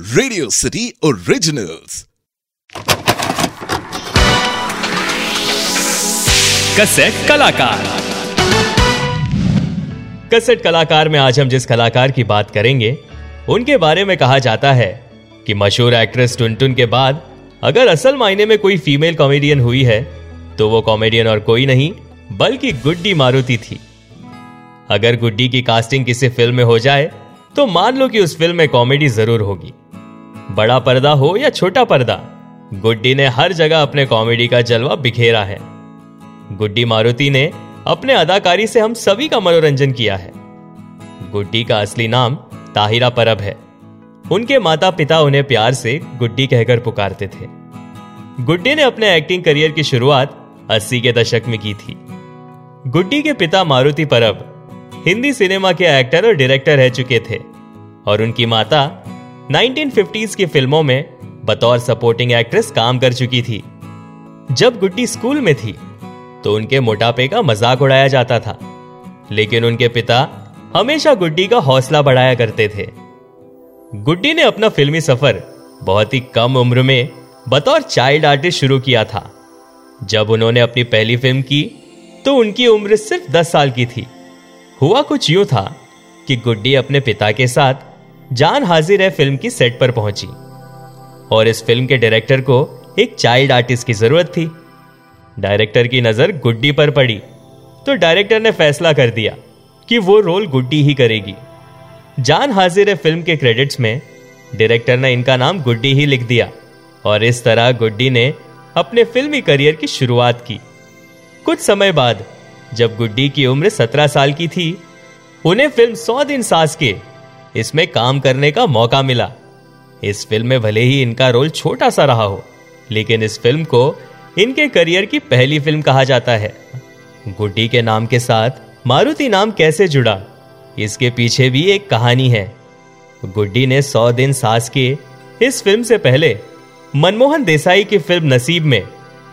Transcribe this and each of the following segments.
Radio city originals cassette कलाकार। Cassette कलाकार में आज हम जिस कलाकार की बात करेंगे, उनके बारे में कहा जाता है कि मशहूर एक्ट्रेस टुनटुन के बाद अगर असल मायने में कोई फीमेल कॉमेडियन हुई है तो वो कॉमेडियन और कोई नहीं, बल्कि गुड्डी मारुति थी। अगर गुड्डी की कास्टिंग किसी फ़िल्म में हो जाए तो मान लो कि उस फ़िल्म में कॉमेडी ज़रूर होगी। बड़ा पर्दा हो या छोटा पर्दा, गुड्डी ने हर जगह अपने कॉमेडी का जलवा बिखेरा है। गुड्डी मारुति ने अपने अदाकारी से हम सभी का मनोरंजन किया है। गुड्डी का असली नाम ताहिरा परब है। उनके माता पिता उन्हें प्यार से गुड्डी कहकर पुकारते थे। गुड्डी ने अपने एक्टिंग करियर की शुरुआत 80 के दशक में की थी। गुड्डी के पिता मारुति परब हिंदी सिनेमा के एक्टर और डायरेक्टर रह चुके थे और उनकी माता 1950s की फ़िल्मों में बतौर सपोर्टिंग एक्ट्रेस काम कर चुकी थी। जब गुड्डी स्कूल में थी तो उनके मोटापे का मज़ाक उड़ाया जाता था। लेकिन उनके पिता हमेशा गुड्डी का हौसला बढ़ाया करते थे। गुड्डी ने अपना फिल्मी सफ़र बहुत ही कम उम्र में बतौर चाइल्ड आर्टिस्ट शुरू किया था। जब उन्होंने अपनी पहली फ़िल्म की तो उनकी उम्र सिर्फ़ 10 साल की थी। हुआ कुछ यूँ था कि गुड्डी अपने पिता के साथ जान हाजिर है फ़िल्म की सेट पर पहुँची। और इस फ़िल्म के डायरेक्टर को एक चाइल्ड आर्टिस्ट की ज़रूरत थी। डायरेक्टर की नज़र गुड्डी पर पड़ी। तो डायरेक्टर ने फैसला कर दिया कि वो रोल गुड्डी ही करेगी। जान हाजिर है फ़िल्म के क्रेडिट्स में, डायरेक्टर ने इनका नाम गुड्डी ही लिख दिया। और इस तरह गुड्डी ने अपने फिल्मी करियर की शुरुआत की। कुछ समय बाद, जब गुड्डी की उम्र सत्रह साल की थी, उन्हें फ़िल्म सौ दिन सास के इसमें काम करने का मौका मिला। इस फ़िल्म में भले ही इनका रोल छोटा सा रहा हो, लेकिन इस फ़िल्म को इनके करियर की पहली फ़िल्म कहा जाता है। गुड्डी के नाम के साथ मारुति नाम कैसे जुड़ा, इसके पीछे भी एक कहानी है। गुड्डी ने सौ दिन सास के इस फ़िल्म से पहले मनमोहन देसाई की फ़िल्म नसीब में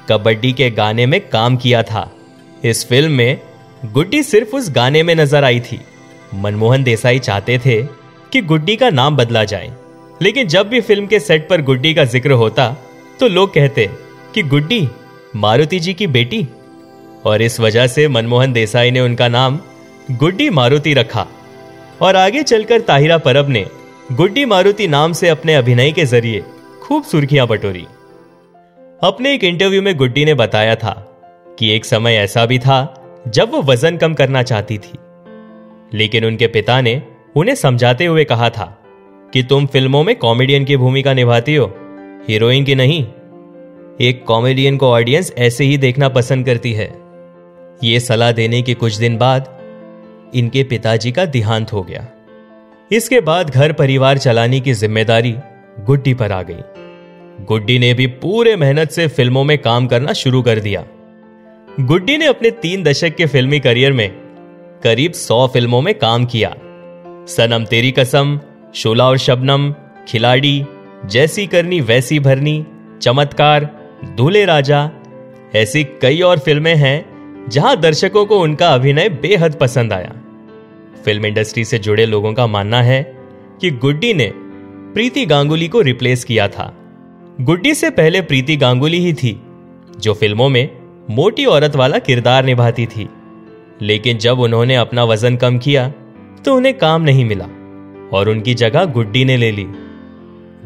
कबड्डी के गाने में काम किया था। इस फ़िल्म में गुड्डी सिर्फ़ उस गाने में नज़र आई थी। मनमोहन देसाई चाहते थे कि गुड्डी का नाम बदला जाए। लेकिन जब भी फ़िल्म के सेट पर गुड्डी का ज़िक्र होता तो लोग कहते, कि गुड्डी, मारुति जी की बेटी? और इस वजह से मनमोहन देसाई ने उनका नाम गुड्डी मारुति रखा। और आगे चलकर ताहिरा परब ने गुड्डी मारुति नाम से अपने अभिनय के ज़रिए खूब सुर्खियाँ बटोरी। अपने एक इंटरव्यू में गुड्डी ने बताया था कि एक समय ऐसा भी था, जब वो वज़न कम करना चाहती थी। लेकिन उनके पिता ने उन्हें समझाते हुए कहा था कि तुम फ़िल्मों में कॉमेडियन की भूमिका निभाती हो, हीरोइन की नहीं। एक कॉमेडियन को ऑडियंस ऐसे ही देखना पसंद करती है। ये सलाह देने के कुछ दिन बाद इनके पिताजी का देहांत हो गया। इसके बाद घर परिवार चलाने की ज़िम्मेदारी गुड्डी पर आ गई। गुड्डी ने भी पूरे मेहनत से फ़िल्मों में काम करना शुरू कर दिया। गुड्डी ने अपने तीन दशक के फिल्मी करियर में करीब सौ फ़िल्मों में काम किया। सनम तेरी कसम, शोला और शबनम, खिलाड़ी, जैसी करनी वैसी भरनी, चमत्कार, दूल्हे राजा, ऐसी कई और फ़िल्में हैं जहाँ दर्शकों को उनका अभिनय बेहद पसंद आया। फ़िल्म इंडस्ट्री से जुड़े लोगों का मानना है कि गुड्डी ने प्रीति गांगुली को रिप्लेस किया था। गुड्डी से पहले प्रीति गांगुली ही थी, जो फ़िल्मों में मोटी औरत वाला किरदार निभाती थी। लेकिन जब उन्होंने अपना वज़न कम किया तो उन्हें काम नहीं मिला, और उनकी जगह गुड्डी ने ले ली।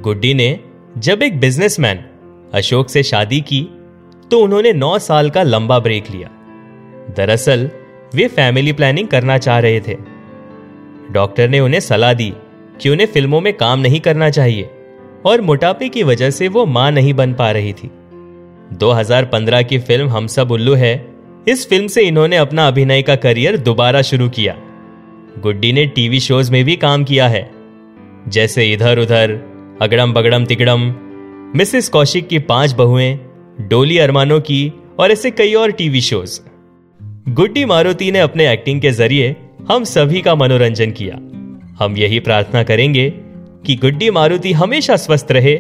गुड्डी ने, जब एक बिजनेसमैन अशोक से शादी की तो उन्होंने नौ साल का लंबा ब्रेक लिया। दरअसल, वे फैमिली प्लानिंग करना चाह रहे थे। डॉक्टर ने उन्हें सलाह दी कि उन्हें फ़िल्मों में काम नहीं करना चाहिए, और मोटापे की वजह से वो माँ नहीं बन पा रही थी। 2015 की फ़िल्म हम सब उल्लू है। इस फ़िल्म से इन्होंने अपना अभिनय का करियर दोबारा शुरू किया। गुड्डी ने टीवी शोज़ में भी काम किया है। जैसे इधर उधर, अगड़म बगड़म तिगड़म, मिसेस कौशिक की पाँच बहुएँ, डोली अरमानों की और ऐसे कई और टीवी शोज़। गुड्डी मारुति ने अपने एक्टिंग के ज़रिए हम सभी का मनोरंजन किया। हम यही प्रार्थना करेंगे कि गुड्डी मारुति हमेशा स्वस्थ रहे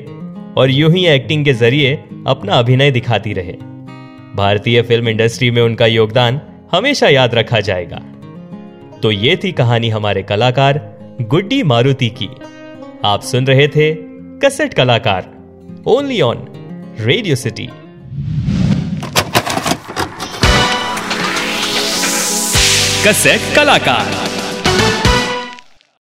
और यूँ ही एक्टिंग के ज़रिए अपना अभिनय दिखाती रहे। भारतीय फ़िल्म इंडस्ट्री में उनका योगदान हमेशा याद रखा जाएगा। तो ये थी कहानी हमारे कलाकार गुड्डी मारुति की। आप सुन रहे थे कसेट कलाकार only on radio city cassette कलाकार।